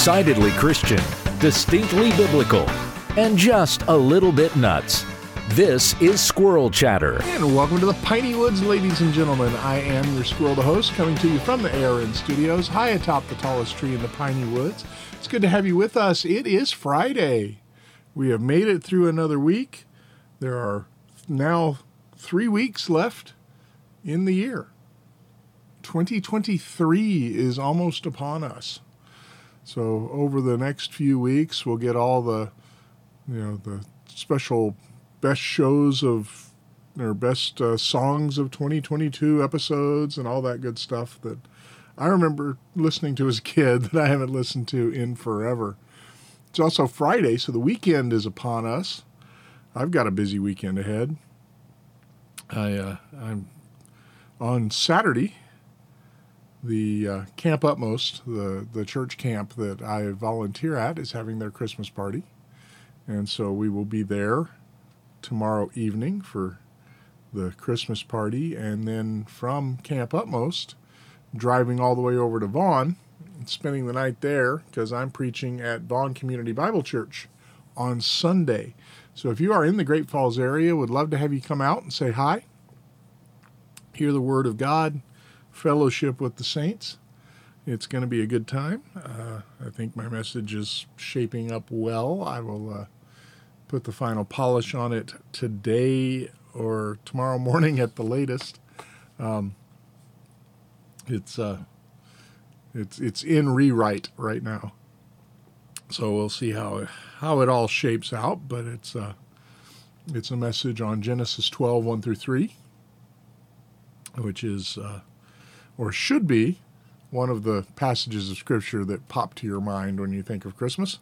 Decidedly Christian, distinctly biblical, and just a little bit nuts. This is Squirrel Chatter. And welcome to the Piney Woods, ladies and gentlemen. I am your squirrel, the host, coming to you from the ARN studios, high atop the tallest tree in the Piney Woods. It's good to have you with us. It is Friday. We have made it through another week. There are now three weeks left in the year. 2023 is almost upon us. So over the next few weeks, we'll get all the, you know, the special best shows of or best uh, songs of 2022 episodes and all that good stuff that I remember listening to as a kid that I haven't listened to in forever. It's also Friday, so the weekend is upon us. I've got a busy weekend ahead. I uh, I'm on Saturday. The uh, Camp Utmost, the the church camp that I volunteer at, is having their Christmas party, and so we will be there tomorrow evening for the Christmas party, and then from Camp Utmost, driving all the way over to Vaughn and spending the night there because I'm preaching at Vaughn Community Bible Church on Sunday. So if you are in the Great Falls area, would love to have you come out and say hi, hear the Word of God, fellowship with the saints. It's going to be a good time. Uh, I think my message is shaping up well. I will. Uh, put the final polish on it today or tomorrow morning at the latest. Um, it's uh, it's it's in rewrite right now, so we'll see how how it all shapes out. But it's uh, it's a message on Genesis 12, 1 through 3, which is uh, or should be one of the passages of Scripture that pop to your mind when you think of Christmas.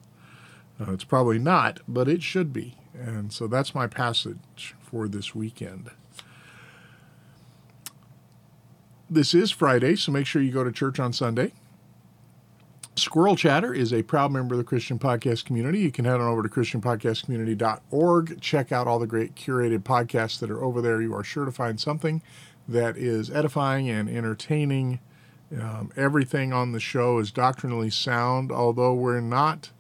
Uh, it's probably not, but it should be. And so that's my passage for this weekend. This is Friday, so make sure you go to church on Sunday. Squirrel Chatter is a proud member of the Christian Podcast Community. You can head on over to ChristianPodcastCommunity.org. Check out all the great curated podcasts that are over there. You are sure to find something that is edifying and entertaining. Um, everything on the show is doctrinally sound, although we're not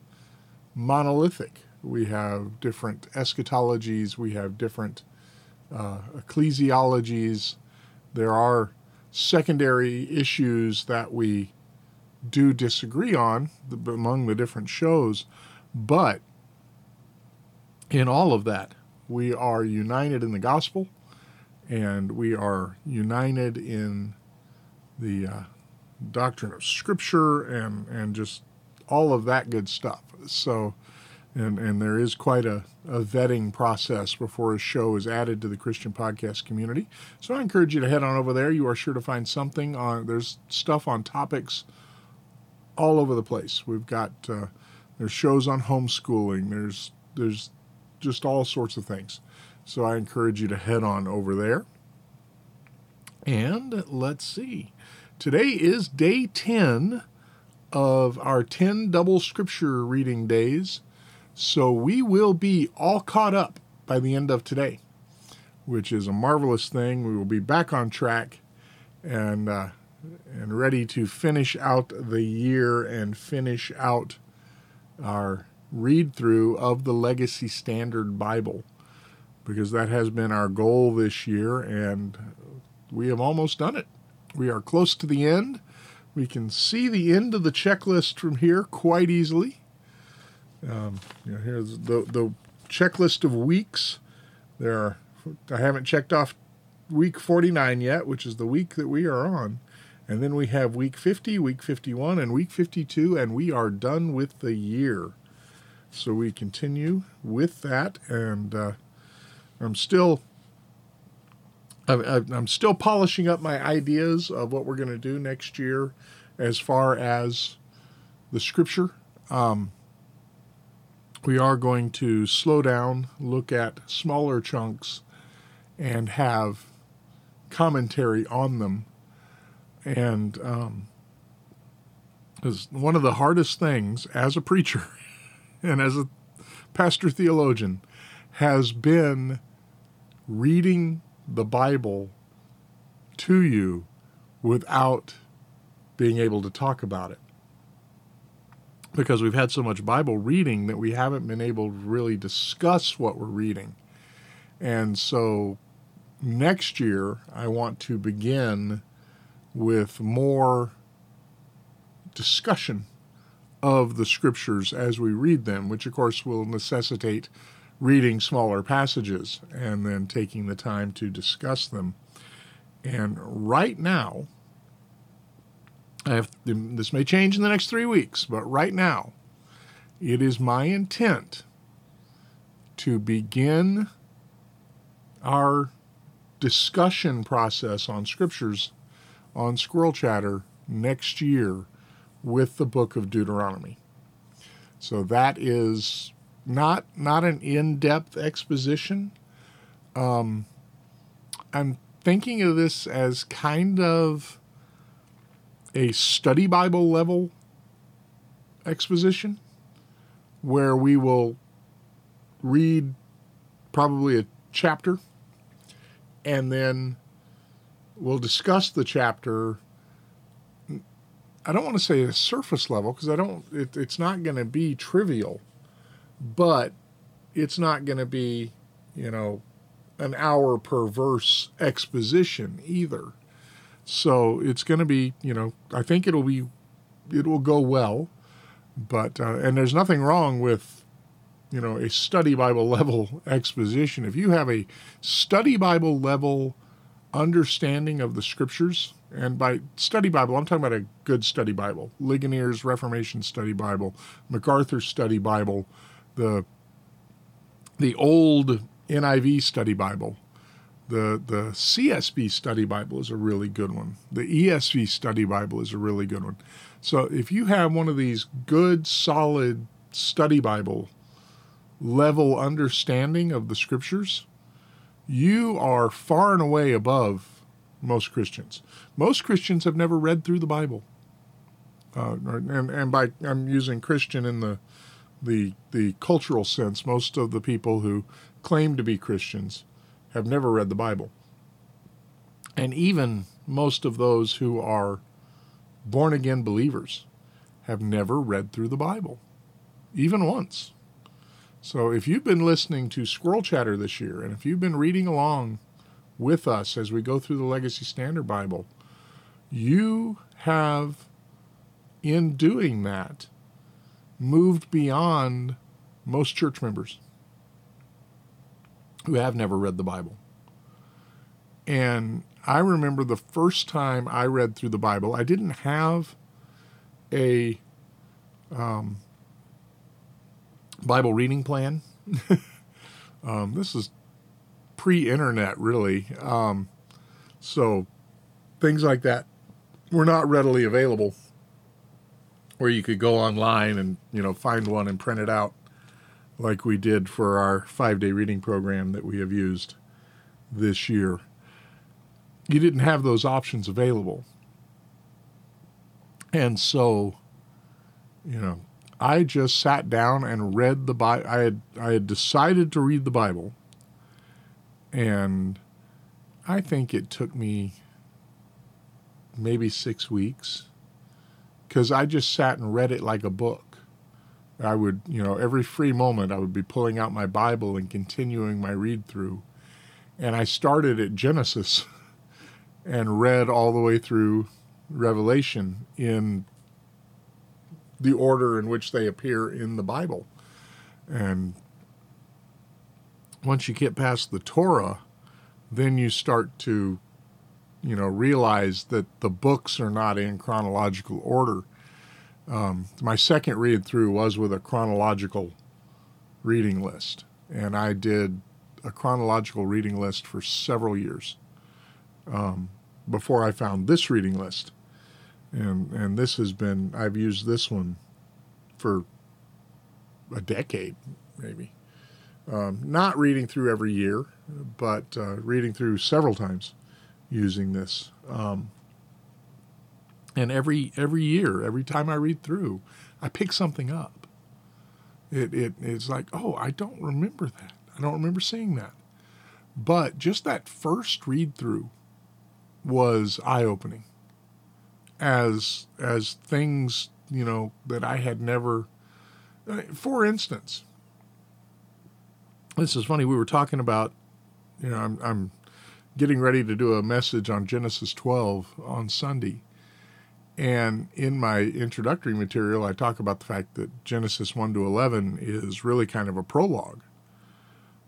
monolithic. We have different eschatologies, we have different uh, ecclesiologies. There are secondary issues that we do disagree on among the different shows, but in all of that, we are united in the gospel and we are united in the uh, doctrine of Scripture and, and just all of that good stuff. So, and and there is quite a, a vetting process before a show is added to the Christian podcast community. So I encourage you to head on over there. You are sure to find something on. There's stuff on topics all over the place. We've got uh, there's shows on homeschooling. There's there's just all sorts of things. So I encourage you to head on over there. And let's see. Today is day 10 of our 10 double scripture reading days. So we will be all caught up by the end of today, which is a marvelous thing. We will be back on track and uh, and ready to finish out the year and finish out our read through of the Legacy Standard Bible because that has been our goal this year and we have almost done it. We are close to the end we can see the end of the checklist from here quite easily. Um, you know, here's the, the checklist of weeks. There are, I haven't checked off week 49 yet, which is the week that we are on. And then we have week 50, week 51, and week 52, and we are done with the year. So we continue with that, and uh, I'm still I'm still polishing up my ideas of what we're going to do next year as far as the scripture. Um, we are going to slow down, look at smaller chunks, and have commentary on them. And um, one of the hardest things as a preacher and as a pastor theologian has been reading the Bible to you without being able to talk about it. because we've had so much Bible reading that we haven't been able to really discuss what we're reading. And so next year, I want to begin with more discussion of the scriptures as we read them, which of course will necessitate reading smaller passages and then taking the time to discuss them. And right now, I have, this may change in the next three weeks, but right now, it is my intent to begin our discussion process on scriptures on Squirrel Chatter next year with the book of Deuteronomy. So that is not not an in-depth exposition. Um, I'm thinking of this as kind of a study Bible level exposition where we will read probably a chapter and then we'll discuss the chapter I don't want to say a surface level because I don't. It, it's not going to be trivial, but it's not going to be, you know, an hour per verse exposition either. So it's going to be, you know, I think it'll be, it will go well, but uh, and there's nothing wrong with, you know, a study Bible level exposition. If you have a study Bible level understanding of the scriptures and by study Bible, I'm talking about a good study Bible. Ligonier's Reformation Study Bible, MacArthur Study Bible, the the old NIV Study Bible, the the CSB Study Bible is a really good one. The ESV Study Bible is a really good one. So if you have one of these good, solid study Bible level understanding of the scriptures, you are far and away above most Christians. Most Christians have never read through the Bible. Uh, and, and by I'm using Christian in the, the the cultural sense. Most of the people who claim to be Christians have never read the Bible. And even most of those who are born again believers have never read through the Bible, even once. So if you've been listening to Squirrel Chatter this year, and if you've been reading along with us as we go through the Legacy Standard Bible, you have, in doing that, moved beyond most church members who have never read the Bible. And I remember the first time I read through the Bible, I didn't have a um, Bible reading plan. um, this is pre-internet, really. Um, so things like that were not readily available, where you could go online and you know find one and print it out, like we did for our five-day reading program that we have used this year. You didn't have those options available, and so you know I just sat down and read the Bible. I had I had decided to read the Bible and I think it took me maybe six weeks because I just sat and read it like a book. I would, you know, every free moment I would be pulling out my Bible and continuing my read through. And I started at Genesis and read all the way through Revelation in the order in which they appear in the Bible. And once you get past the Torah, then you start to, you know, realize that the books are not in chronological order. Um, my second read through was with a chronological reading list, and I did a chronological reading list for several years um, before I found this reading list, and and this has been I've used this one for a decade maybe. Um, not reading through every year, but uh, reading through several times using this. Um, and every every year, every time I read through, I pick something up. It, it it's like, oh, I don't remember that. I don't remember seeing that. But just that first read through was eye opening. As as things you know, that I had never. uh, For instance, this is funny. We were talking about, you know, I'm, I'm getting ready to do a message on Genesis 12 on Sunday. And in my introductory material, I talk about the fact that Genesis 1 to 11 is really kind of a prologue.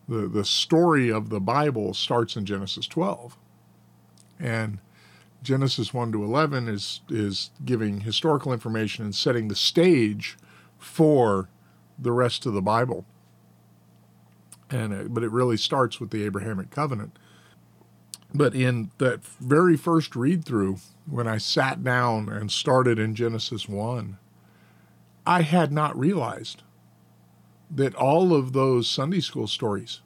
The, the story of the Bible starts in Genesis 12. And Genesis 1 to 11 is, is giving historical information and setting the stage for the rest of the Bible. And but it really starts with the Abrahamic covenant. But in that very first read through, when I sat down and started in Genesis 1, I had not realized that all of those Sunday school stories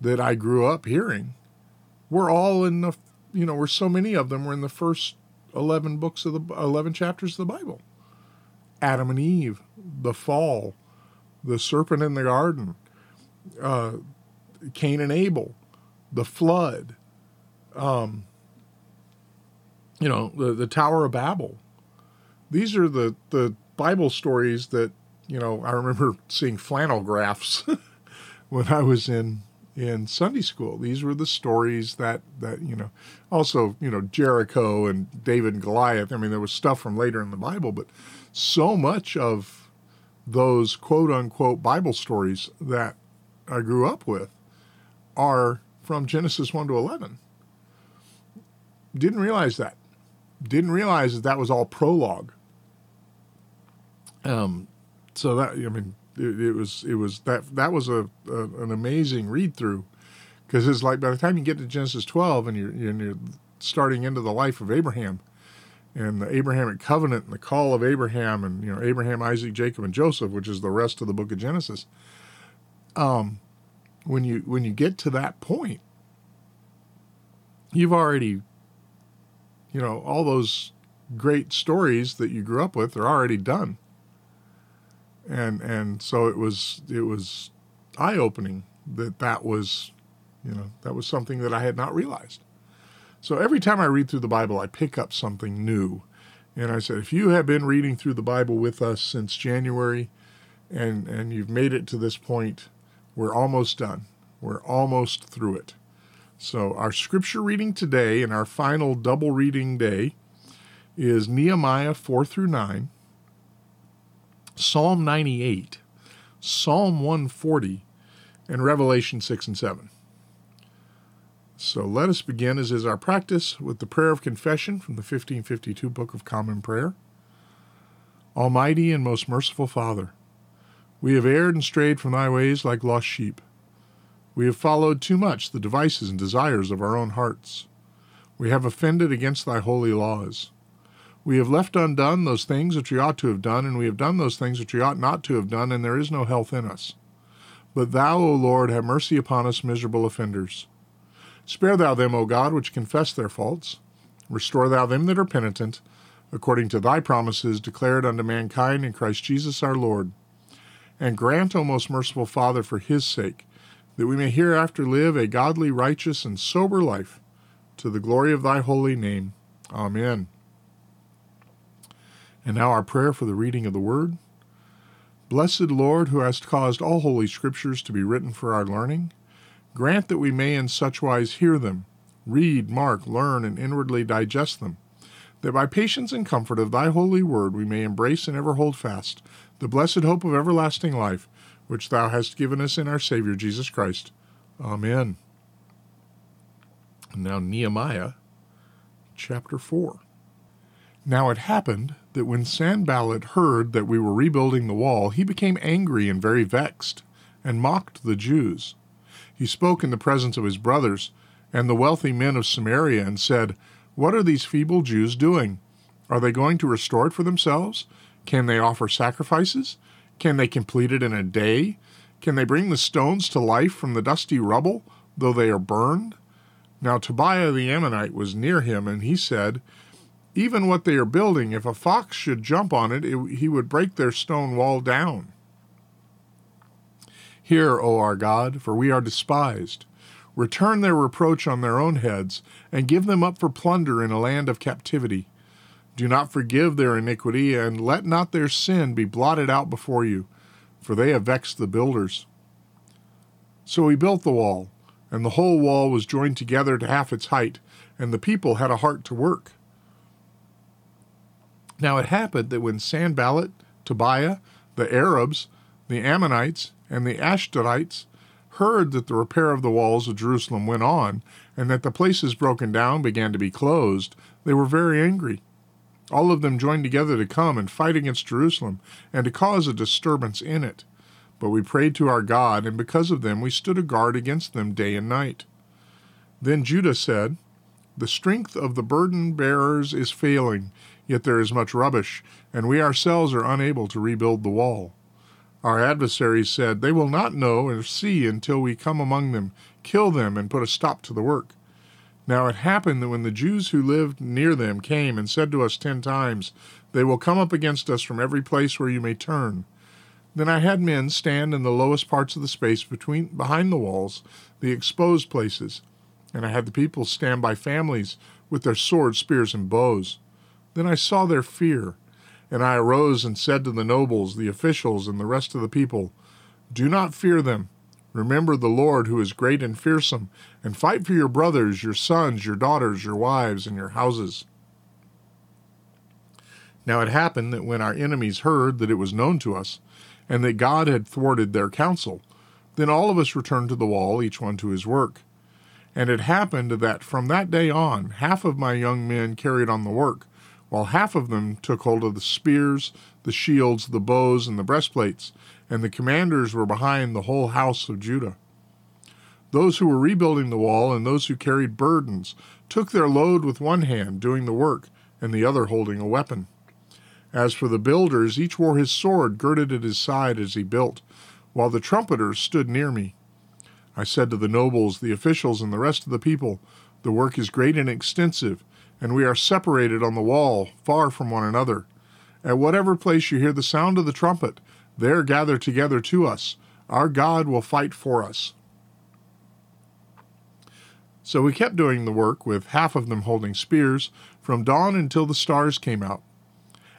that I grew up hearing were all in the, you know, were so many of them were in the first 11 books of the 11 chapters of the Bible. Adam and Eve, the fall, the serpent in the garden, uh, Cain and Abel, the flood, um, you know, the, the Tower of Babel. These are the, the Bible stories that, you know, I remember seeing flannel graphs when I was in in Sunday school. These were the stories that, that, you know, also, you know, Jericho and David and Goliath. I mean, there was stuff from later in the Bible, but so much of those quote unquote Bible stories that I grew up with are from Genesis 1 to 11. Didn't realize that. Didn't realize that that was all prologue. Um, so that I mean, it, it was it was that that was a, a an amazing read through because it's like by the time you get to Genesis 12 and you're and you're starting into the life of Abraham and the Abrahamic covenant and the call of Abraham and you know Abraham, Isaac, Jacob, and Joseph, which is the rest of the book of Genesis. Um, when you when you get to that point, you've already, you know, all those great stories that you grew up with are already done. And and so it was it was eye opening that that was, you know, that was something that I had not realized. So every time I read through the Bible, I pick up something new. And I said, if you have been reading through the Bible with us since January and, and you've made it to this point, we're almost done. We're almost through it. So our scripture reading today and our final double reading day is Nehemiah 4 through 9, Psalm 98, Psalm 140, and Revelation 6 and 7. So let us begin, as is our practice, with the prayer of confession from the 1552 Book of Common Prayer. Almighty and most merciful Father, we have erred and strayed from thy ways like lost sheep. We have followed too much the devices and desires of our own hearts. We have offended against thy holy laws. We have left undone those things which we ought to have done, and we have done those things which we ought not to have done, and there is no health in us. But thou, O Lord, have mercy upon us, miserable offenders. Spare thou them, O God, which confess their faults. Restore thou them that are penitent, according to thy promises declared unto mankind in Christ Jesus our Lord. And grant, O most merciful Father, for his sake, that we may hereafter live a godly, righteous, and sober life, to the glory of thy holy name. Amen. And now our prayer for the reading of the Word. Blessed Lord, who hast caused all holy scriptures to be written for our learning, grant that we may in such wise hear them, read, mark, learn, and inwardly digest them, that by patience and comfort of thy holy word we may embrace and ever hold fast the blessed hope of everlasting life, which thou hast given us in our Savior Jesus Christ. Amen. Now Nehemiah chapter 4. Now it happened that when Sanballat heard that we were rebuilding the wall, he became angry and very vexed, and mocked the Jews. He spoke in the presence of his brothers and the wealthy men of Samaria, and said, What are these feeble Jews doing? Are they going to restore it for themselves? Can they offer sacrifices? Can they complete it in a day? Can they bring the stones to life from the dusty rubble, though they are burned? Now Tobiah the Ammonite was near him, and he said, Even what they are building, if a fox should jump on it, it he would break their stone wall down. Hear, O our God, for we are despised. Return their reproach on their own heads, and give them up for plunder in a land of captivity. Do not forgive their iniquity, and let not their sin be blotted out before you, for they have vexed the builders. So he built the wall, and the whole wall was joined together to half its height, and the people had a heart to work. Now it happened that when Sanballat, Tobiah, the Arabs, the Ammonites, and the Ashdodites heard that the repair of the walls of Jerusalem went on, and that the places broken down began to be closed, they were very angry. All of them joined together to come and fight against Jerusalem, and to cause a disturbance in it. But we prayed to our God, and because of them we stood a guard against them day and night. Then Judah said, The strength of the burden bearers is failing, yet there is much rubbish, and we ourselves are unable to rebuild the wall. Our adversaries said, They will not know or see until we come among them, kill them, and put a stop to the work. Now it happened that when the Jews who lived near them came and said to us ten times, They will come up against us from every place where you may turn. Then I had men stand in the lowest parts of the space between behind the walls, the exposed places, and I had the people stand by families with their swords, spears, and bows. Then I saw their fear and I arose and said to the nobles, the officials, and the rest of the people, Do not fear them. Remember the Lord who is great and fearsome, and fight for your brothers, your sons, your daughters, your wives, and your houses. Now it happened that when our enemies heard that it was known to us, and that God had thwarted their counsel, then all of us returned to the wall, each one to his work. And it happened that from that day on, half of my young men carried on the work, while half of them took hold of the spears, the shields, the bows, and the breastplates, and the commanders were behind the whole house of Judah. Those who were rebuilding the wall and those who carried burdens took their load with one hand, doing the work, and the other holding a weapon. As for the builders, each wore his sword girded at his side as he built, while the trumpeters stood near me. I said to the nobles, the officials, and the rest of the people, The work is great and extensive and we are separated on the wall, far from one another. At whatever place you hear the sound of the trumpet, there gather together to us. Our God will fight for us. So we kept doing the work, with half of them holding spears, from dawn until the stars came out.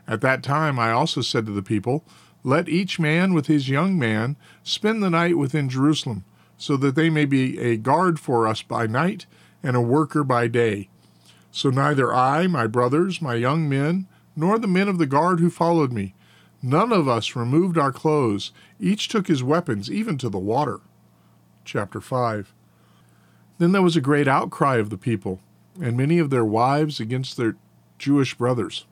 At that time I also said to the people, Let each man with his young man spend the night within Jerusalem, so that they may be a guard for us by night and a worker by day. So neither I, my brothers, my young men, nor the men of the guard who followed me, none of us removed our clothes. Each took his weapons, even to the water. Chapter 5 Then there was a great outcry of the people, and many of their wives against their Jewish brothers.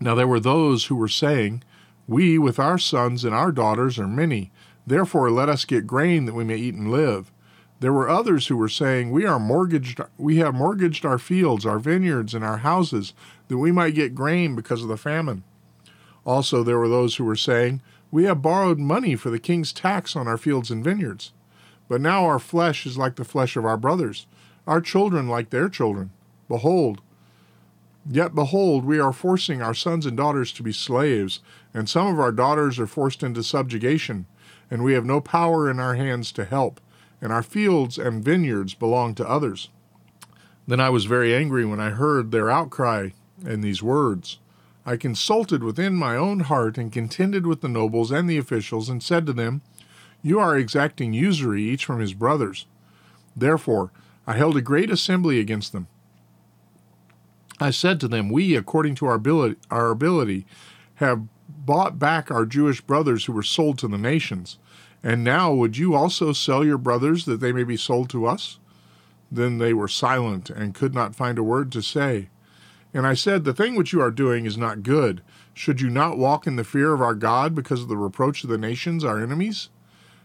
Now there were those who were saying, We with our sons and our daughters are many, therefore let us get grain that we may eat and live. There were others who were saying, "We are mortgaged we have mortgaged our fields, our vineyards and our houses that we might get grain because of the famine." Also there were those who were saying, "We have borrowed money for the king's tax on our fields and vineyards. But now our flesh is like the flesh of our brothers, our children like their children. Behold, Yet behold, we are forcing our sons and daughters to be slaves, and some of our daughters are forced into subjugation, and we have no power in our hands to help and our fields and vineyards belong to others. Then I was very angry when I heard their outcry and these words. I consulted within my own heart and contended with the nobles and the officials and said to them, You are exacting usury each from his brothers. Therefore, I held a great assembly against them. I said to them, We, according to our ability, our ability have bought back our Jewish brothers who were sold to the nations and now would you also sell your brothers that they may be sold to us? Then they were silent and could not find a word to say. And I said, The thing which you are doing is not good. Should you not walk in the fear of our God because of the reproach of the nations, our enemies?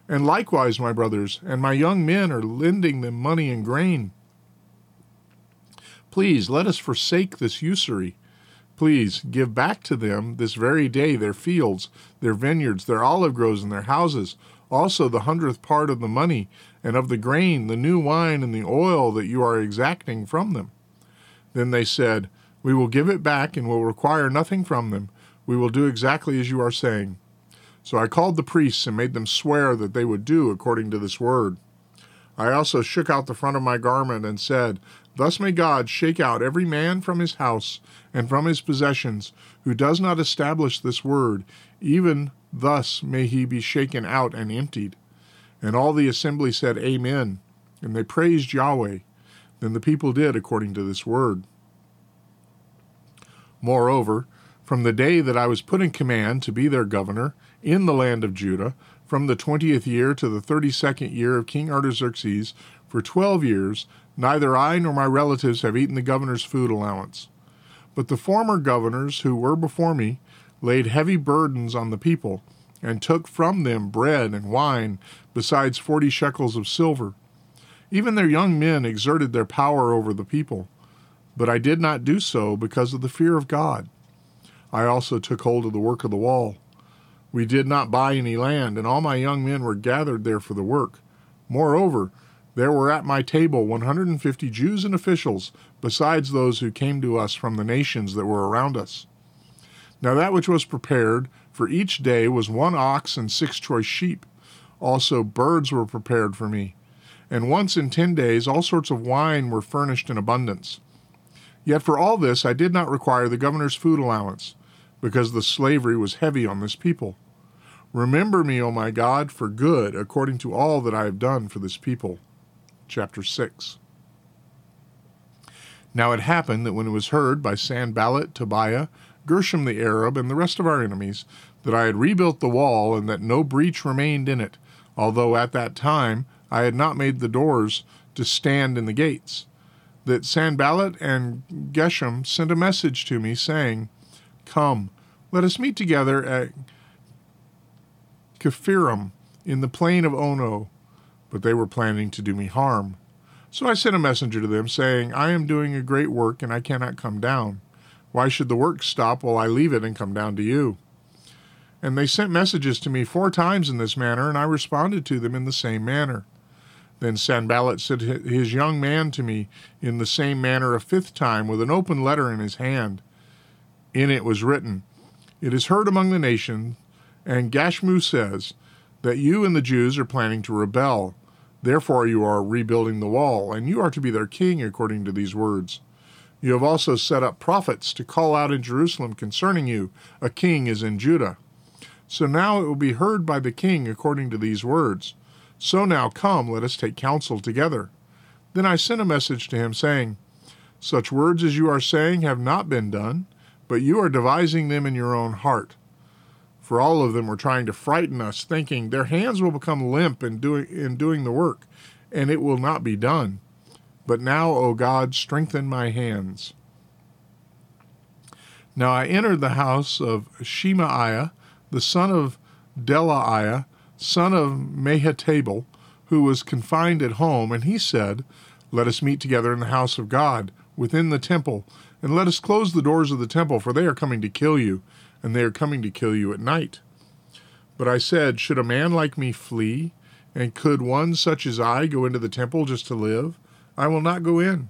And likewise, my brothers, and my young men are lending them money and grain. Please let us forsake this usury. Please give back to them this very day their fields, their vineyards, their olive groves, and their houses, also the hundredth part of the money, and of the grain, the new wine, and the oil that you are exacting from them. Then they said, We will give it back and will require nothing from them. We will do exactly as you are saying. So I called the priests and made them swear that they would do according to this word. I also shook out the front of my garment and said, Thus may God shake out every man from his house and from his possessions who does not establish this word, even thus may he be shaken out and emptied. And all the assembly said, Amen. And they praised Yahweh. Then the people did according to this word. Moreover, from the day that I was put in command to be their governor in the land of Judah, from the twentieth year to the thirty second year of King Artaxerxes, for twelve years, neither I nor my relatives have eaten the governor's food allowance. But the former governors who were before me laid heavy burdens on the people, and took from them bread and wine, besides forty shekels of silver. Even their young men exerted their power over the people. But I did not do so because of the fear of God. I also took hold of the work of the wall. We did not buy any land, and all my young men were gathered there for the work. Moreover, there were at my table 150 Jews and officials, besides those who came to us from the nations that were around us. Now that which was prepared for each day was one ox and six choice sheep. Also birds were prepared for me. And once in ten days all sorts of wine were furnished in abundance. Yet for all this I did not require the governor's food allowance, because the slavery was heavy on this people. Remember me, O my God, for good, according to all that I have done for this people. Chapter 6. Now it happened that when it was heard by Sanballat, Tobiah, Geshem the Arab, and the rest of our enemies, that I had rebuilt the wall, and that no breach remained in it, although at that time I had not made the doors to stand in the gates, that Sanballat and Geshem sent a message to me, saying, Come, let us meet together at Chephirim in the plain of Ono. But they were planning to do me harm. So I sent a messenger to them, saying, I am doing a great work, and I cannot come down. Why should the work stop while I leave it and come down to you? And they sent messages to me four times in this manner, and I responded to them in the same manner. Then Sanballat sent his young man to me in the same manner a fifth time, with an open letter in his hand. In it was written, It is heard among the nations, and Gashmu says, that you and the Jews are planning to rebel. Therefore you are rebuilding the wall, and you are to be their king according to these words. You have also set up prophets to call out in Jerusalem concerning you, a king is in Judah. So now it will be heard by the king according to these words. So now come, let us take counsel together. Then I sent a message to him, saying, Such words as you are saying have not been done, but you are devising them in your own heart. For all of them were trying to frighten us, thinking their hands will become limp in doing, in doing the work, and it will not be done. But now, O God, strengthen my hands. Now I entered the house of Shemaiah, the son of Delaiah, son of Mehetabel, who was confined at home, and he said, Let us meet together in the house of God, within the temple, and let us close the doors of the temple, for they are coming to kill you, and they are coming to kill you at night. But I said, Should a man like me flee? And could one such as I go into the temple just to live? I will not go in.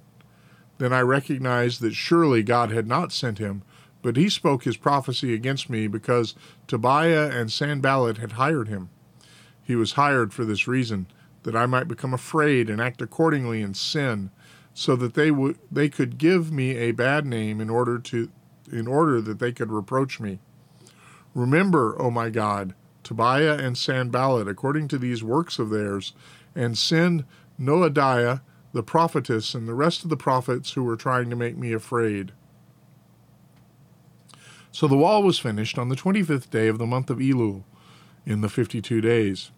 Then I recognized that surely God had not sent him, but he spoke his prophecy against me because Tobiah and Sanballat had hired him. He was hired for this reason, that I might become afraid and act accordingly in sin, so that they would they could give me a bad name in order to in order that they could reproach me. Remember, O my God, Tobiah and Sanballat according to these works of theirs, and send Noadiah the prophetess, and the rest of the prophets who were trying to make me afraid. So the wall was finished on the 25th day of the month of Elul, in the 52 days.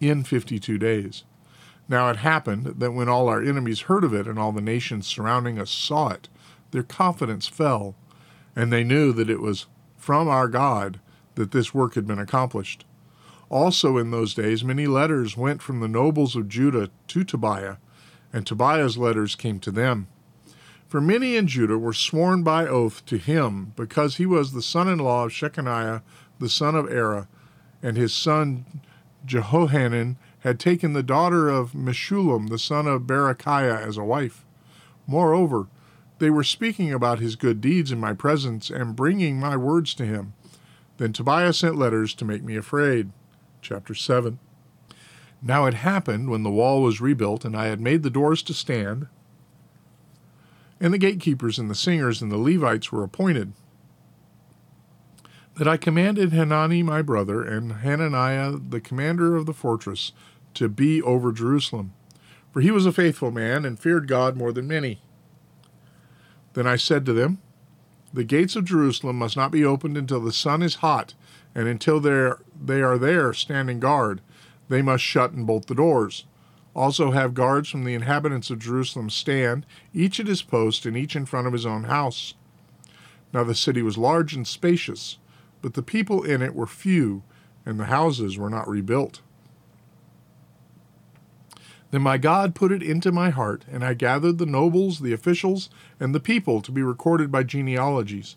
In 52 days. Now it happened that when all our enemies heard of it and all the nations surrounding us saw it, their confidence fell, and they knew that it was from our God that this work had been accomplished. Also in those days many letters went from the nobles of Judah to Tobiah, and Tobiah's letters came to them. For many in Judah were sworn by oath to him, because he was the son in law of Shechaniah, the son of Arah, and his son Jehohanan had taken the daughter of Meshullam, the son of Berechiah, as a wife. Moreover, they were speaking about his good deeds in my presence and bringing my words to him. Then Tobiah sent letters to make me afraid. Chapter 7. Now it happened when the wall was rebuilt and I had made the doors to stand, and the gatekeepers and the singers and the Levites were appointed, that I commanded Hanani my brother and Hananiah the commander of the fortress to be over Jerusalem, for he was a faithful man and feared God more than many. Then I said to them, The gates of Jerusalem must not be opened until the sun is hot, and until they are there standing guard they must shut and bolt the doors. Also, have guards from the inhabitants of Jerusalem stand, each at his post, and each in front of his own house. Now the city was large and spacious, but the people in it were few, and the houses were not rebuilt. Then my God put it into my heart, and I gathered the nobles, the officials, and the people to be recorded by genealogies.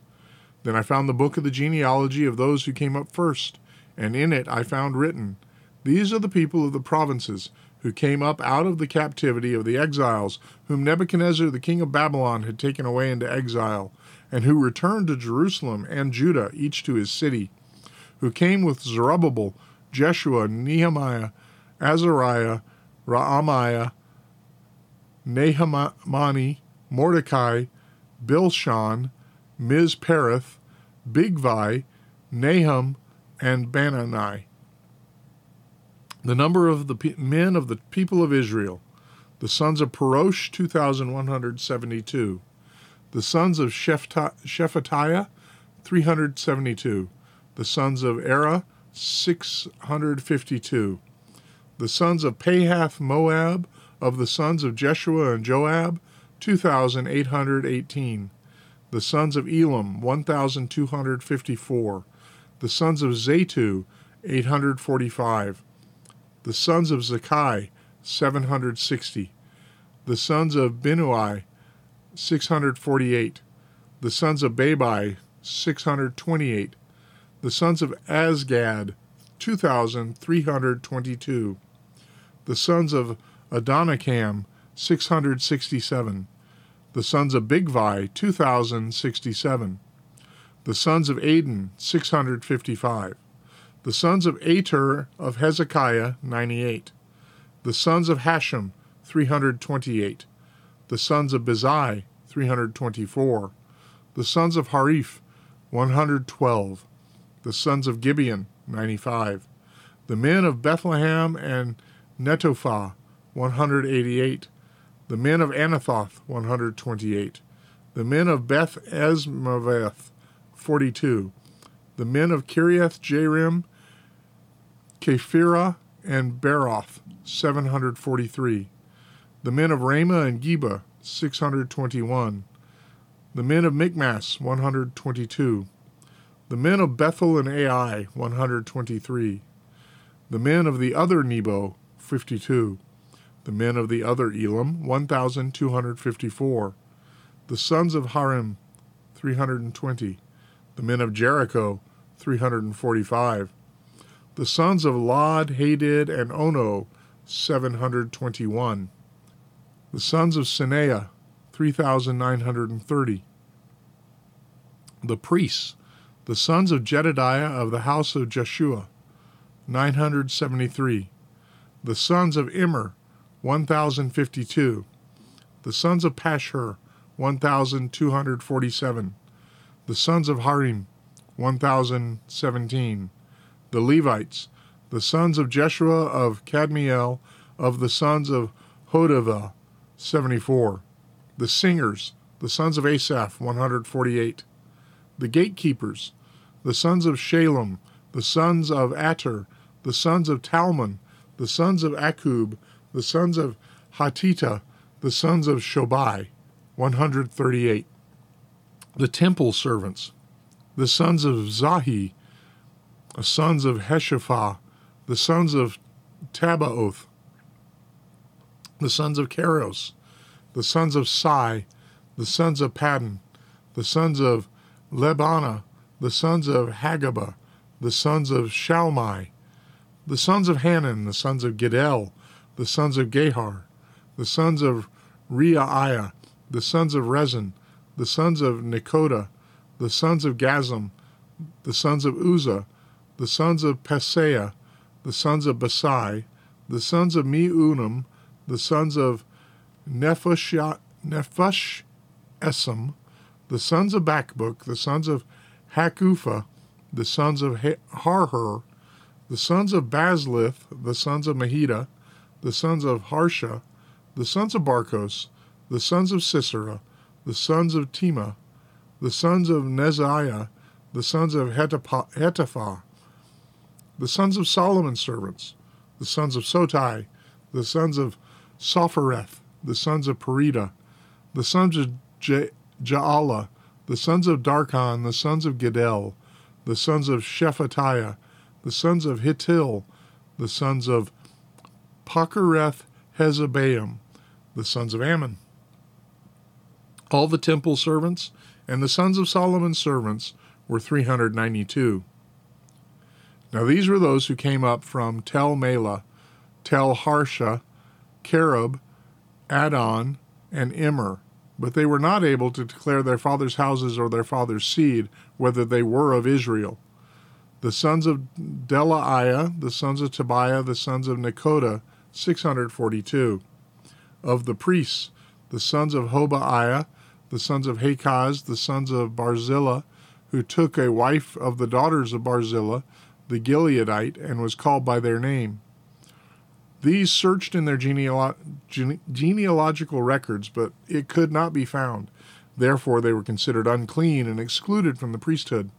Then I found the book of the genealogy of those who came up first, and in it I found written, these are the people of the provinces who came up out of the captivity of the exiles, whom Nebuchadnezzar the king of Babylon had taken away into exile, and who returned to Jerusalem and Judah, each to his city, who came with Zerubbabel, Jeshua, Nehemiah, Azariah, Raamiah, Nahamani, Mordecai, Bilshan, Mizpereth, Bigvai, Nahum, and Banani the number of the men of the people of Israel, the sons of Parosh, 2,172. The sons of Shephatiah, 372. The sons of Arah, 652. The sons of Pahath Moab, of the sons of Jeshua and Joab, 2,818. The sons of Elam, 1,254. The sons of Zattu, 845 the sons of Zaccai, 760. The sons of Binnui, 648. The sons of Bebai, 628. The sons of Azgad, 2,322. The sons of Adonikam, 667. The sons of Bigvai, 2,067. The sons of Adin, 655. The sons of Ater of Hezekiah, 98. The sons of Hashum, 328. The sons of Bezai, 324. The sons of Hariph, 112. The sons of Gibeon, 95. The men of Bethlehem and Netophah, 188. The men of Anathoth, 128. The men of Beth-azmaveth, 42. The men of Kiriath Jearim, Chephirah and Beeroth, 743. The men of Ramah and Geba, 621. The men of Michmas, 122. The men of Bethel and Ai, 123. The men of the other Nebo, 52. The men of the other Elam, 1,254. The sons of Harim, 320. The men of Jericho, 345 the sons of Lod, Hadid, and Ono, 721. The sons of Senaah, 3,930. The priests, the sons of Jedediah of the house of Jeshua, 973. The sons of Immer, 1,052. The sons of Pashur, 1,247. The sons of Harim, 1,017 the Levites, the sons of Jeshua of Kadmiel, of the sons of Hodevah, 74. The singers, the sons of Asaph, 148. The gatekeepers, the sons of Shallum, the sons of Ater, the sons of Talmon, the sons of Akkub, the sons of Hatita, the sons of Shobai, 138. The temple servants, the sons of Zahi, the sons of Hasupha, the sons of Tabbaoth, the sons of Keros, the sons of Sai, the sons of Padon, the sons of Lebana, the sons of Hagaba, the sons of Shalmai, the sons of Hanan, the sons of Giddel, the sons of Gahar, the sons of Reaiah, the sons of Rezin, the sons of Nekoda, the sons of Gazzam, the sons of Uzzah, the sons of Paseah, the sons of Besai, the sons of Meunim, the sons of Nephush Esam, the sons of Bakbuk, the sons of Hakupha, the sons of Harhur, the sons of Bazlith, the sons of Mehida, the sons of Harsha, the sons of Barkos, the sons of Sisera, the sons of Tema, the sons of Neziah, the sons of Hatipha, the sons of Solomon's servants, the sons of Sotai, the sons of Sophereth, the sons of Perida, the sons of Je- Jaala, the sons of Darkon, the sons of Giddel, the sons of Shephatiah, the sons of Hattil, the sons of Pochereth Hezebaim, the sons of Amon. All the temple servants and the sons of Solomon's servants were 392. Now these were those who came up from Tel Melah, Tel Harsha, Cherub, Addon, and Immer, but they were not able to declare their father's houses or their father's seed, whether they were of Israel. The sons of Delaiah, the sons of Tobiah, the sons of Nekoda, 642. Of the priests, the sons of Hobaiah, the sons of Hakkoz, the sons of Barzillai, who took a wife of the daughters of Barzillai, the Gileadite, and was called by their name. These searched in their gene- genealogical records, but it could not be found. Therefore, they were considered unclean and excluded from the priesthood.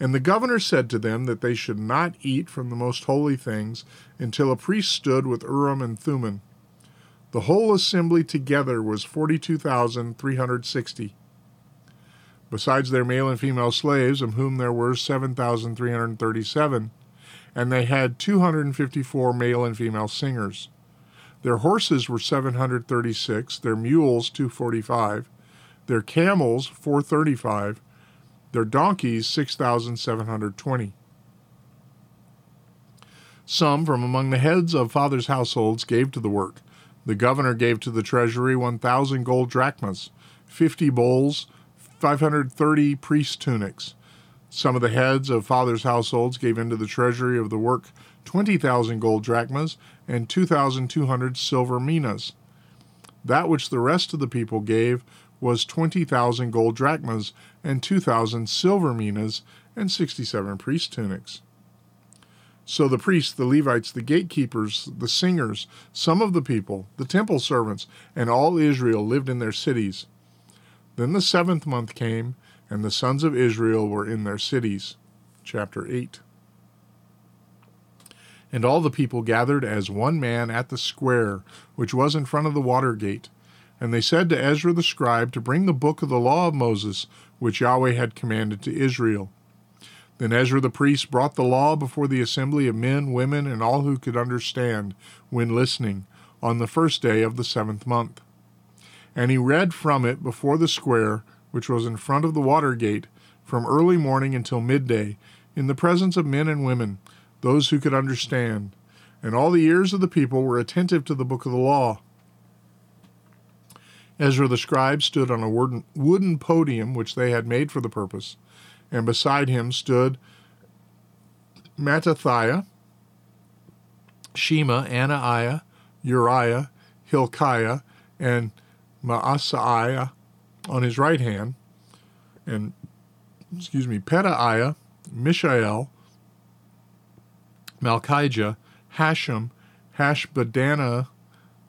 And the governor said to them that they should not eat from the most holy things until a priest stood with Urim and Thummim. The whole assembly together was 42,360. Besides their male and female slaves, of whom there were 7,337, and they had 254 male and female singers. Their horses were 736, their mules 245, their camels 435, their donkeys 6,720. Some from among the heads of fathers' households gave to the work. The governor gave to the treasury 1,000 gold drachmas, 50 bowls, 530 priest tunics. Some of the heads of fathers' households gave into the treasury of the work 20,000 gold drachmas and 2,200 silver minas. That which the rest of the people gave was 20,000 gold drachmas and 2,000 silver minas and 67 priest tunics. So the priests, the Levites, the gatekeepers, the singers, some of the people, the temple servants, and all Israel lived in their cities. Then the seventh month came, and the sons of Israel were in their cities. Chapter 8. And all the people gathered as one man at the square, which was in front of the water gate. And they said to Ezra the scribe to bring the book of the law of Moses, which Yahweh had commanded to Israel. Then Ezra the priest brought the law before the assembly of men, women, and all who could understand when listening, on the first day of the seventh month. And he read from it before the square which was in front of the water gate, from early morning until midday, in the presence of men and women, those who could understand. And all the ears of the people were attentive to the book of the law. Ezra the scribe stood on a wooden podium which they had made for the purpose, and beside him stood Mattithiah, Shema, Anaiah, Uriah, Hilkiah, and Maaseiah on his right hand, and excuse me, Pedaiah, Mishael, Malchijah, Hashum, Hashbaddanah,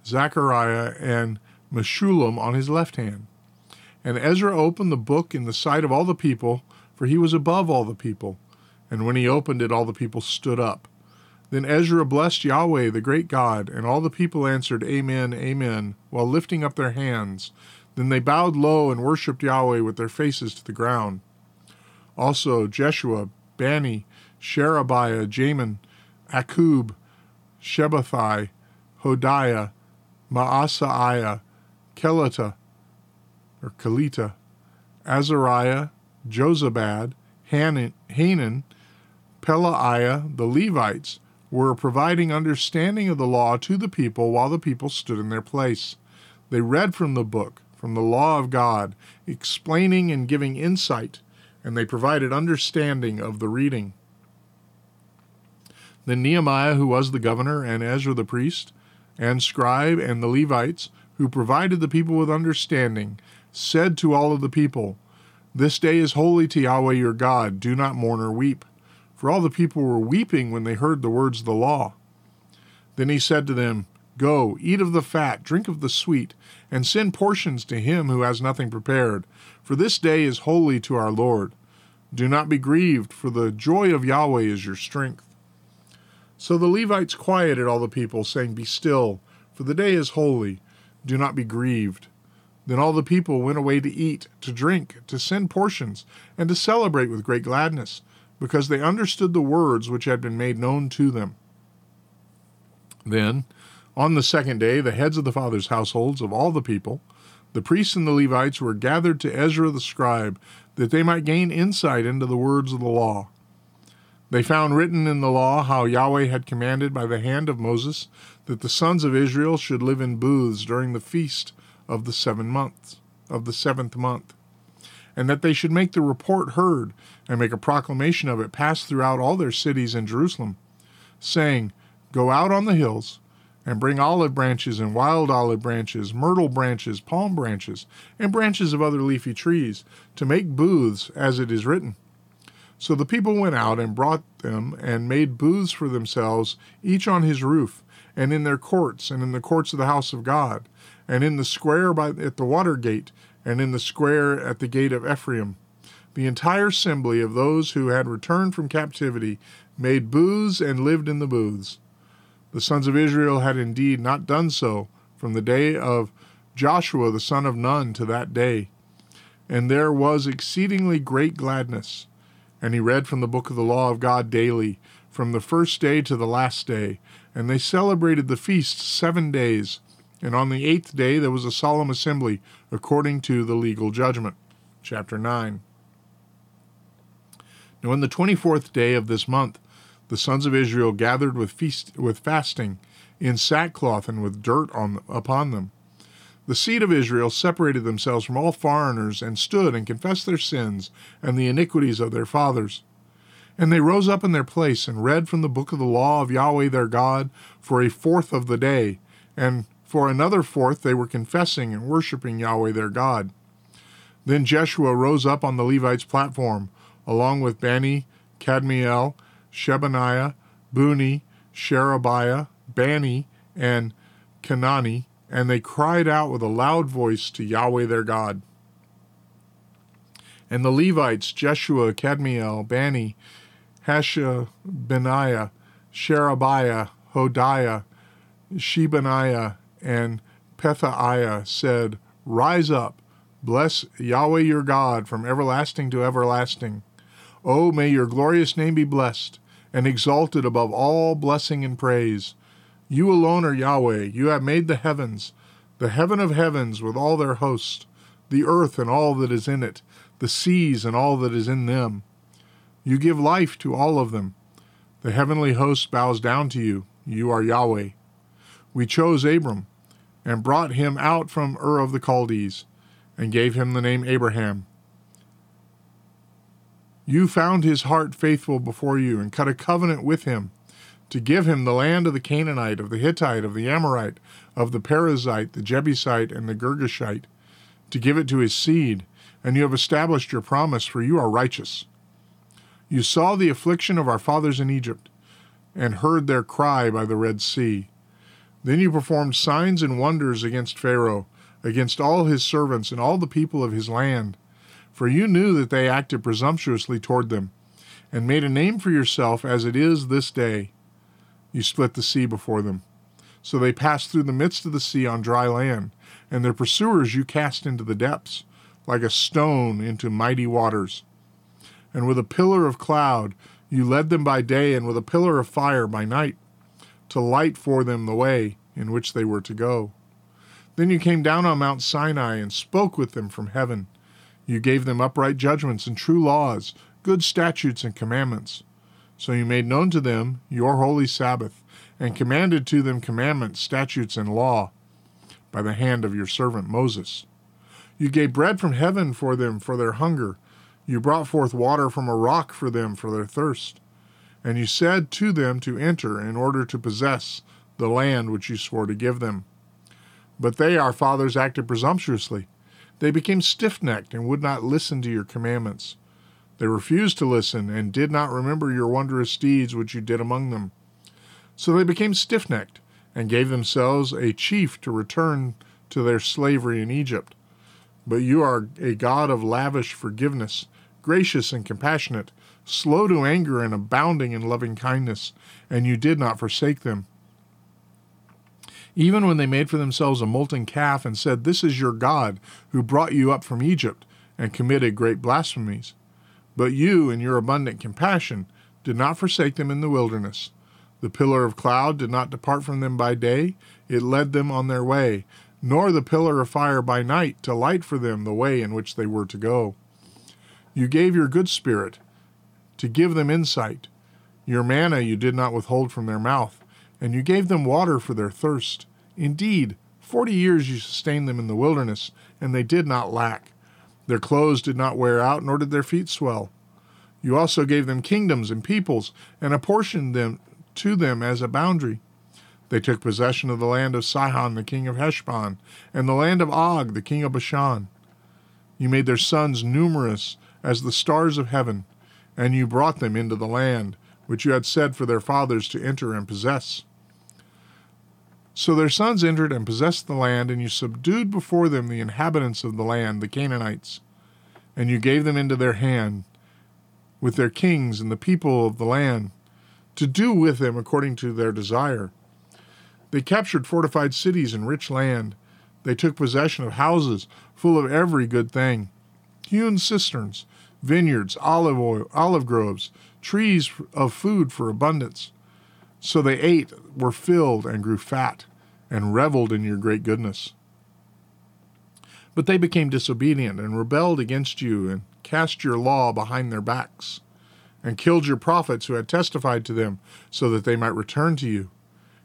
Zechariah, and Meshullam on his left hand. And Ezra opened the book in the sight of all the people, for he was above all the people. And when he opened it, all the people stood up. Then Ezra blessed Yahweh, the great God, and all the people answered, Amen, Amen, while lifting up their hands. Then they bowed low and worshipped Yahweh with their faces to the ground. Also Jeshua, Bani, Sherebiah, Jamin, Akkub, Shabbethai, Hodiah, Maaseiah, Kelita, or Kelita, Azariah, Jozabad, Hanan, Hanan Pelaiah, the Levites, were providing understanding of the law to the people while the people stood in their place. They read from the book, from the law of God, explaining and giving insight, and they provided understanding of the reading. Then Nehemiah, who was the governor, and Ezra the priest, and scribe, and the Levites, who provided the people with understanding, said to all of the people, This day is holy to Yahweh your God. Do not mourn or weep. For all the people were weeping when they heard the words of the law. Then he said to them, Go, eat of the fat, drink of the sweet, and send portions to him who has nothing prepared. For this day is holy to our Lord. Do not be grieved, for the joy of Yahweh is your strength. So the Levites quieted all the people, saying, Be still, for the day is holy. Do not be grieved. Then all the people went away to eat, to drink, to send portions, and to celebrate with great gladness, because they understood the words which had been made known to them. Then, on the second day, the heads of the fathers' households of all the people, the priests and the Levites, were gathered to Ezra the scribe, that they might gain insight into the words of the law. They found written in the law how Yahweh had commanded by the hand of Moses that the sons of Israel should live in booths during the feast of the seven months of the seventh month, and that they should make the report heard and make a proclamation of it pass throughout all their cities in Jerusalem, saying, Go out on the hills and bring olive branches and wild olive branches, myrtle branches, palm branches, and branches of other leafy trees, to make booths, as it is written. So the people went out and brought them and made booths for themselves, each on his roof, and in their courts, and in the courts of the house of God, and in the square by, at the water gate, and in the square at the gate of Ephraim. The entire assembly of those who had returned from captivity made booths and lived in the booths. The sons of Israel had indeed not done so from the day of Joshua the son of Nun to that day. And there was exceedingly great gladness. And he read from the book of the law of God daily, from the first day to the last day. And they celebrated the feast seven days. And on the eighth day there was a solemn assembly, according to the legal judgment. Chapter 9. Now, on the twenty fourth day of this month, the sons of Israel gathered with feast with fasting, in sackcloth and with dirt on upon them. The seed of Israel separated themselves from all foreigners and stood and confessed their sins and the iniquities of their fathers. And they rose up in their place and read from the book of the law of Yahweh their God for a fourth of the day, and for another fourth they were confessing and worshiping Yahweh their God. Then Jeshua rose up on the Levites' platform, along with Bani, Kadmiel, Shebaniah, Bunni, Sherebiah, Bani, and Chenani, and they cried out with a loud voice to Yahweh their God. And the Levites, Jeshua, Kadmiel, Bani, Hashabneiah, Sherebiah, Hodiah, Shebaniah, and Pethahiah said, Rise up, bless Yahweh your God from everlasting to everlasting. Oh, may your glorious name be blessed and exalted above all blessing and praise. You alone are Yahweh. You have made the heavens, the heaven of heavens with all their host, the earth and all that is in it, the seas and all that is in them. You give life to all of them. The heavenly host bows down to you. You are Yahweh. We chose Abram and brought him out from Ur of the Chaldees and gave him the name Abraham you found his heart faithful before you and cut a covenant with him to give him the land of the Canaanite, of the Hittite, of the Amorite, of the Perizzite, the Jebusite, and the Girgashite, to give it to his seed, and you have established your promise, for you are righteous. You saw the affliction of our fathers in Egypt, and heard their cry by the Red Sea. Then you performed signs and wonders against Pharaoh, against all his servants and all the people of his land for you knew that they acted presumptuously toward them, and made a name for yourself as it is this day. You split the sea before them. So they passed through the midst of the sea on dry land, and their pursuers you cast into the depths, like a stone into mighty waters. And with a pillar of cloud you led them by day, and with a pillar of fire by night, to light for them the way in which they were to go. Then you came down on Mount Sinai and spoke with them from heaven you gave them upright judgments and true laws, good statutes and commandments. So you made known to them your holy Sabbath, and commanded to them commandments, statutes, and law by the hand of your servant Moses. You gave bread from heaven for them for their hunger. You brought forth water from a rock for them for their thirst. And you said to them to enter in order to possess the land which you swore to give them. But they, our fathers, acted presumptuously. They became stiff necked and would not listen to your commandments. They refused to listen and did not remember your wondrous deeds which you did among them. So they became stiff necked and gave themselves a chief to return to their slavery in Egypt. But you are a God of lavish forgiveness, gracious and compassionate, slow to anger and abounding in loving kindness, and you did not forsake them. Even when they made for themselves a molten calf and said, This is your God, who brought you up from Egypt, and committed great blasphemies. But you, in your abundant compassion, did not forsake them in the wilderness. The pillar of cloud did not depart from them by day, it led them on their way, nor the pillar of fire by night to light for them the way in which they were to go. You gave your good spirit to give them insight. Your manna you did not withhold from their mouth, and you gave them water for their thirst. Indeed, forty years you sustained them in the wilderness, and they did not lack. Their clothes did not wear out, nor did their feet swell. You also gave them kingdoms and peoples, and apportioned them to them as a boundary. They took possession of the land of Sihon, the king of Heshbon, and the land of Og, the king of Bashan. You made their sons numerous as the stars of heaven, and you brought them into the land which you had said for their fathers to enter and possess. So their sons entered and possessed the land, and you subdued before them the inhabitants of the land, the Canaanites, and you gave them into their hand, with their kings and the people of the land, to do with them according to their desire. They captured fortified cities and rich land. They took possession of houses full of every good thing, hewn cisterns, vineyards, olive oil, olive groves, trees of food for abundance. So they ate, were filled, and grew fat, and reveled in your great goodness. But they became disobedient and rebelled against you, and cast your law behind their backs, and killed your prophets who had testified to them, so that they might return to you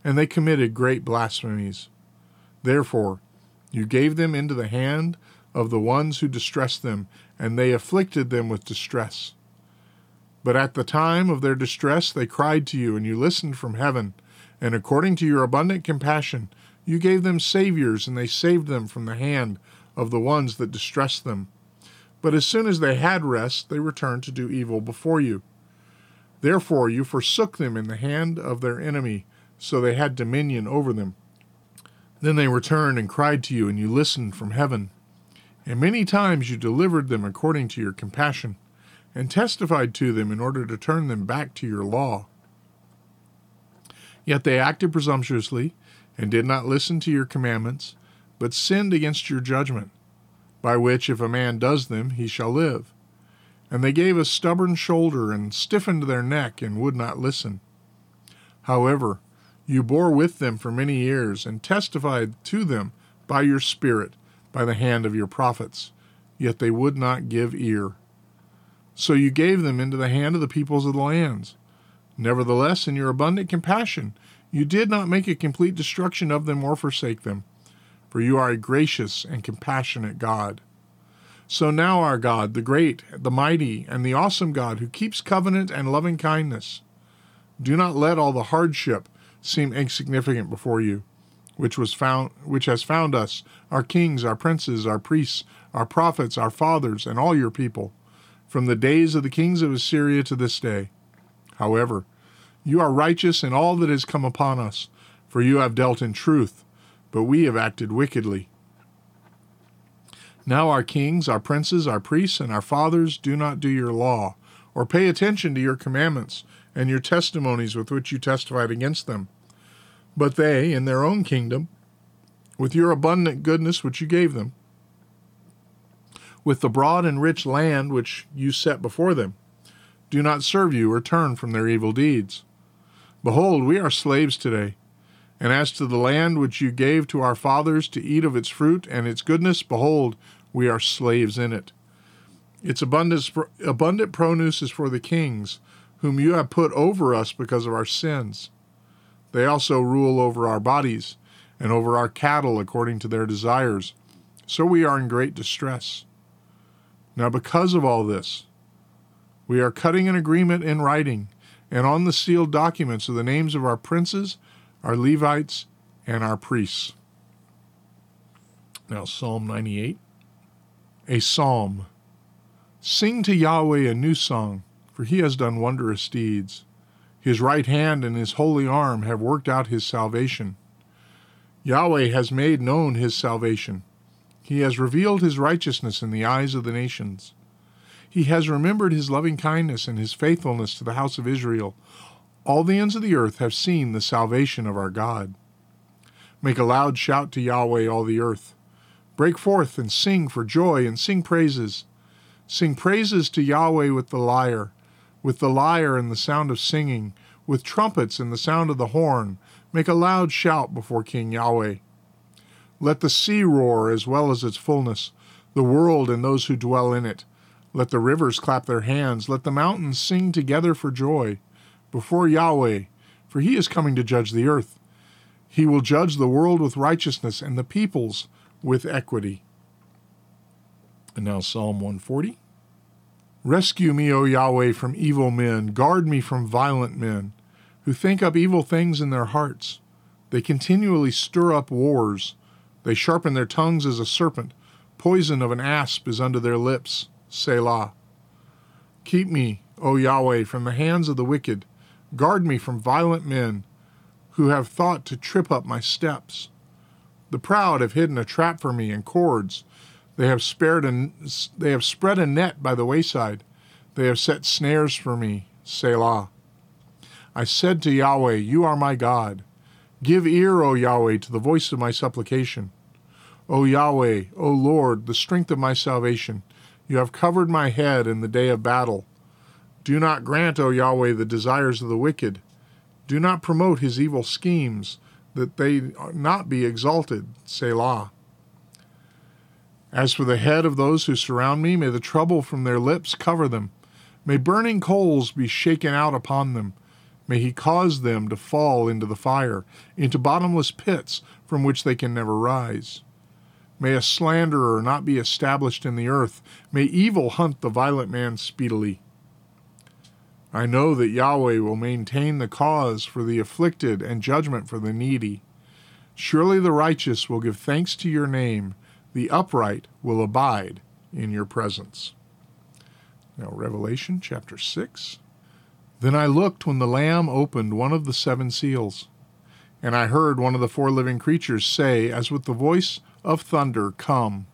and they committed great blasphemies. Therefore, you gave them into the hand of the ones who distressed them, and they afflicted them with distress. But at the time of their distress they cried to you, and you listened from heaven, and according to your abundant compassion, you gave them saviors, and they saved them from the hand of the ones that distressed them. But as soon as they had rest, they returned to do evil before you. Therefore you forsook them in the hand of their enemy so they had dominion over them. Then they returned and cried to you, and you listened from heaven. And many times you delivered them according to your compassion, and testified to them in order to turn them back to your law. Yet they acted presumptuously, and did not listen to your commandments, but sinned against your judgment, by which if a man does them, he shall live. And they gave a stubborn shoulder, and stiffened their neck, and would not listen. However, you bore with them for many years and testified to them by your Spirit, by the hand of your prophets, yet they would not give ear. So you gave them into the hand of the peoples of the lands. Nevertheless, in your abundant compassion, you did not make a complete destruction of them or forsake them, for you are a gracious and compassionate God. So now, our God, the great, the mighty, and the awesome God, who keeps covenant and loving kindness, do not let all the hardship seem insignificant before you, which was found which has found us, our kings, our princes, our priests, our prophets, our fathers, and all your people, from the days of the kings of Assyria to this day. However, you are righteous in all that has come upon us, for you have dealt in truth, but we have acted wickedly. Now our kings, our princes, our priests, and our fathers do not do your law, or pay attention to your commandments and your testimonies with which you testified against them. But they, in their own kingdom, with your abundant goodness which you gave them, with the broad and rich land which you set before them, do not serve you or turn from their evil deeds. Behold, we are slaves today. And as to the land which you gave to our fathers to eat of its fruit and its goodness, behold, we are slaves in it. Its abundant, abundant produce is for the kings, whom you have put over us because of our sins. They also rule over our bodies and over our cattle according to their desires. So we are in great distress. Now, because of all this, we are cutting an agreement in writing and on the sealed documents are the names of our princes, our Levites, and our priests. Now, Psalm 98. A psalm. Sing to Yahweh a new song, for he has done wondrous deeds. His right hand and his holy arm have worked out his salvation. Yahweh has made known his salvation. He has revealed his righteousness in the eyes of the nations. He has remembered his loving kindness and his faithfulness to the house of Israel. All the ends of the earth have seen the salvation of our God. Make a loud shout to Yahweh, all the earth. Break forth and sing for joy and sing praises. Sing praises to Yahweh with the lyre, with the lyre and the sound of singing, with trumpets and the sound of the horn. Make a loud shout before King Yahweh. Let the sea roar as well as its fullness, the world and those who dwell in it. Let the rivers clap their hands. Let the mountains sing together for joy before Yahweh, for he is coming to judge the earth. He will judge the world with righteousness and the peoples with equity. And now Psalm 140. Rescue me, O Yahweh, from evil men. Guard me from violent men, who think up evil things in their hearts. They continually stir up wars. They sharpen their tongues as a serpent. Poison of an asp is under their lips. Selah. Keep me, O Yahweh, from the hands of the wicked. Guard me from violent men who have thought to trip up my steps. The proud have hidden a trap for me in cords. They have spared a, they have spread a net by the wayside. They have set snares for me. Selah. I said to Yahweh, You are my God. Give ear, O Yahweh, to the voice of my supplication. O Yahweh, O Lord, the strength of my salvation, you have covered my head in the day of battle. Do not grant, O Yahweh, the desires of the wicked. Do not promote his evil schemes, that they not be exalted. Selah. As for the head of those who surround me, may the trouble from their lips cover them. May burning coals be shaken out upon them. May he cause them to fall into the fire, into bottomless pits from which they can never rise. May a slanderer not be established in the earth. May evil hunt the violent man speedily. I know that Yahweh will maintain the cause for the afflicted and judgment for the needy. Surely the righteous will give thanks to your name, the upright will abide in your presence. Now, Revelation chapter 6. Then I looked when the Lamb opened one of the seven seals, and I heard one of the four living creatures say, as with the voice of thunder, Come.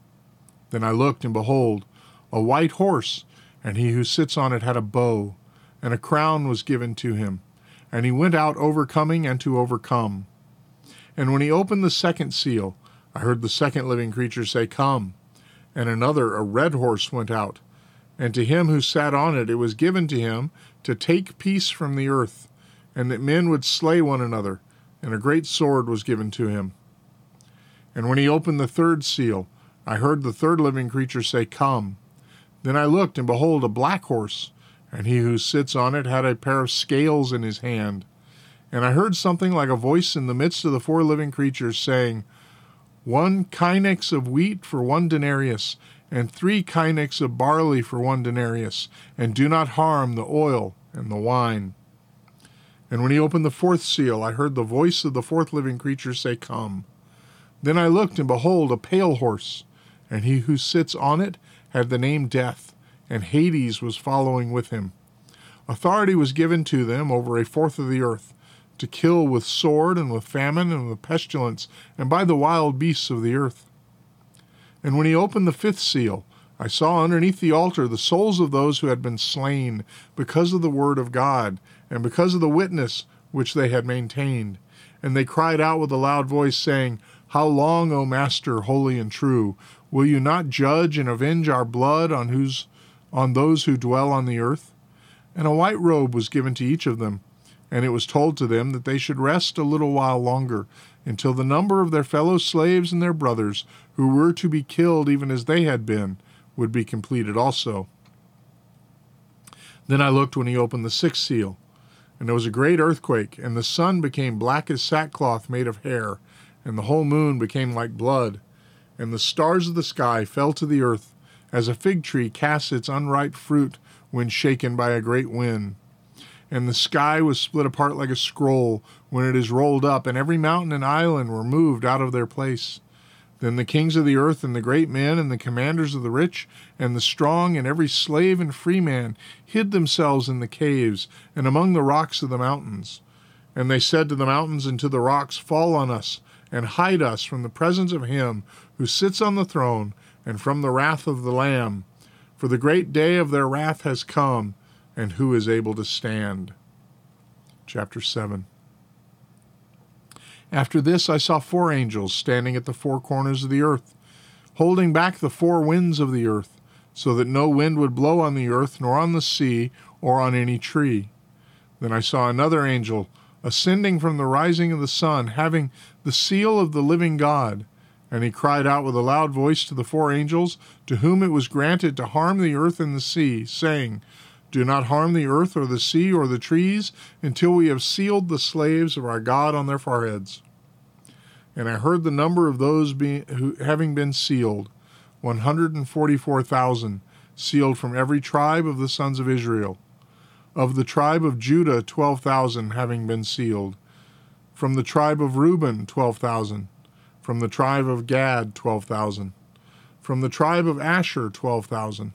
Then I looked, and behold, a white horse, and he who sits on it had a bow, and a crown was given to him. And he went out overcoming and to overcome. And when he opened the second seal, I heard the second living creature say, Come. And another, a red horse, went out. And to him who sat on it, it was given to him to take peace from the earth, and that men would slay one another. And a great sword was given to him. And when he opened the third seal, I heard the third living creature say, Come. Then I looked, and behold, a black horse, and he who sits on it had a pair of scales in his hand. And I heard something like a voice in the midst of the four living creatures saying, One choenix of wheat for one denarius, and three choenix of barley for one denarius, and do not harm the oil and the wine. And when he opened the fourth seal, I heard the voice of the fourth living creature say, Come. Then I looked, and behold, a pale horse, and he who sits on it had the name Death, and Hades was following with him. Authority was given to them over a fourth of the earth, to kill with sword, and with famine, and with pestilence, and by the wild beasts of the earth. And when he opened the fifth seal, I saw underneath the altar the souls of those who had been slain because of the word of God, and because of the witness which they had maintained. And they cried out with a loud voice, saying, how long, O Master, holy and true, will you not judge and avenge our blood on whose on those who dwell on the earth? And a white robe was given to each of them, and it was told to them that they should rest a little while longer, until the number of their fellow slaves and their brothers, who were to be killed even as they had been, would be completed also. Then I looked when he opened the sixth seal, and there was a great earthquake, and the sun became black as sackcloth made of hair and the whole moon became like blood, and the stars of the sky fell to the earth, as a fig tree casts its unripe fruit when shaken by a great wind. And the sky was split apart like a scroll when it is rolled up, and every mountain and island were moved out of their place. Then the kings of the earth, and the great men, and the commanders of the rich, and the strong, and every slave and free man hid themselves in the caves and among the rocks of the mountains. And they said to the mountains and to the rocks, Fall on us, and hide us from the presence of him who sits on the throne, and from the wrath of the Lamb. For the great day of their wrath has come, and who is able to stand? Chapter 7 After this I saw four angels standing at the four corners of the earth, holding back the four winds of the earth, so that no wind would blow on the earth, nor on the sea, or on any tree. Then I saw another angel ascending from the rising of the sun, having the seal of the living God. And he cried out with a loud voice to the four angels, to whom it was granted to harm the earth and the sea, saying, Do not harm the earth or the sea or the trees until we have sealed the slaves of our God on their foreheads. And I heard the number of those being, who, having been sealed, 144,000, sealed from every tribe of the sons of Israel. Of the tribe of Judah, 12,000 having been sealed. From the tribe of Reuben, 12,000. From the tribe of Gad, 12,000. From the tribe of Asher, 12,000.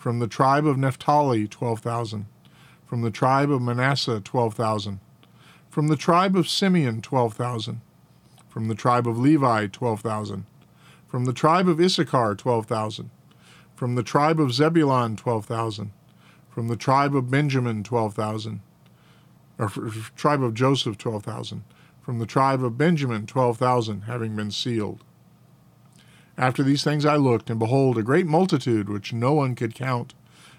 From the tribe of Naphtali, 12,000. From the tribe of Manasseh, 12,000. From the tribe of Simeon, 12,000. From the tribe of Levi, 12,000. From the tribe of Issachar, 12,000. From the tribe of Zebulun, 12,000 from the tribe of Benjamin, 12,000. Or tribe of Joseph, 12,000. From the tribe of Benjamin, 12,000, having been sealed. After these things I looked, and behold, a great multitude which no one could count,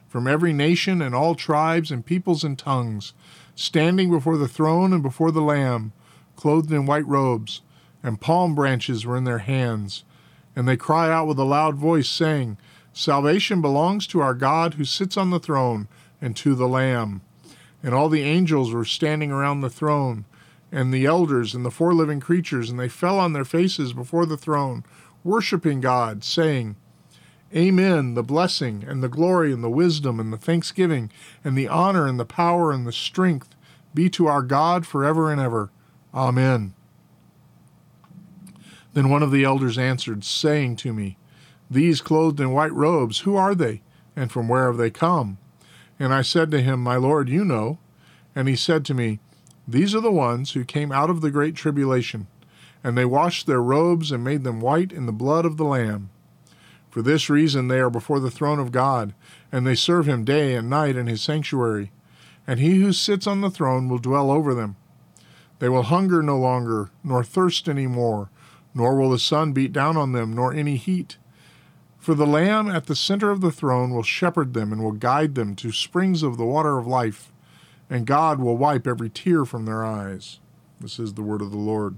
from every nation and all tribes and peoples and tongues, standing before the throne and before the Lamb, clothed in white robes, and palm branches were in their hands. And they cry out with a loud voice, saying, Salvation belongs to our God who sits on the throne and to the Lamb. And all the angels were standing around the throne, and the elders and the four living creatures, and they fell on their faces before the throne, worshiping God, saying, Amen, the blessing and the glory and the wisdom and the thanksgiving and the honor and the power and the strength be to our God forever and ever. Amen. Then one of the elders answered, saying to me, these clothed in white robes, who are they, and from where have they come? And I said to him, My Lord, you know. And he said to me, These are the ones who came out of the great tribulation, and they washed their robes and made them white in the blood of the Lamb. For this reason they are before the throne of God, and they serve him day and night in his sanctuary. And he who sits on the throne will dwell over them. They will hunger no longer, nor thirst any more, nor will the sun beat down on them, nor any heat. For the Lamb at the center of the throne will shepherd them and will guide them to springs of the water of life, and God will wipe every tear from their eyes. This is the word of the Lord.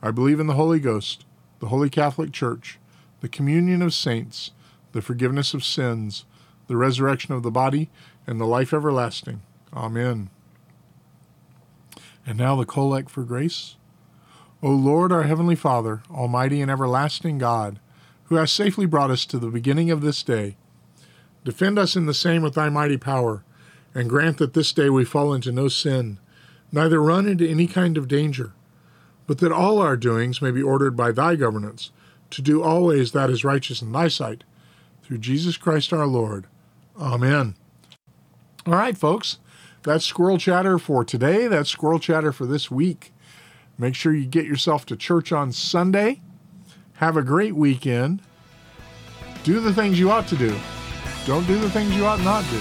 I believe in the Holy Ghost, the Holy Catholic Church, the communion of saints, the forgiveness of sins, the resurrection of the body, and the life everlasting. Amen. And now the collect for grace. O Lord, our heavenly Father, almighty and everlasting God, who hast safely brought us to the beginning of this day, defend us in the same with thy mighty power, and grant that this day we fall into no sin, neither run into any kind of danger, but that all our doings may be ordered by thy governance, to do always that is righteous in thy sight, through Jesus Christ our Lord. Amen. All right, folks, that's Squirrel Chatter for today. That's Squirrel Chatter for this week. Make sure you get yourself to church on Sunday. Have a great weekend. Do the things you ought to do. Don't do the things you ought not to.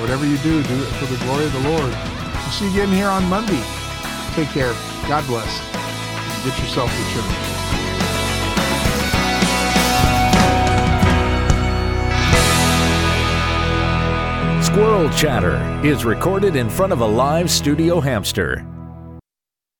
Whatever you do, do it for the glory of the Lord. We'll see you again here on Monday. Take care. God bless. Get yourself church. Squirrel Chatter is recorded in front of a live studio hamster.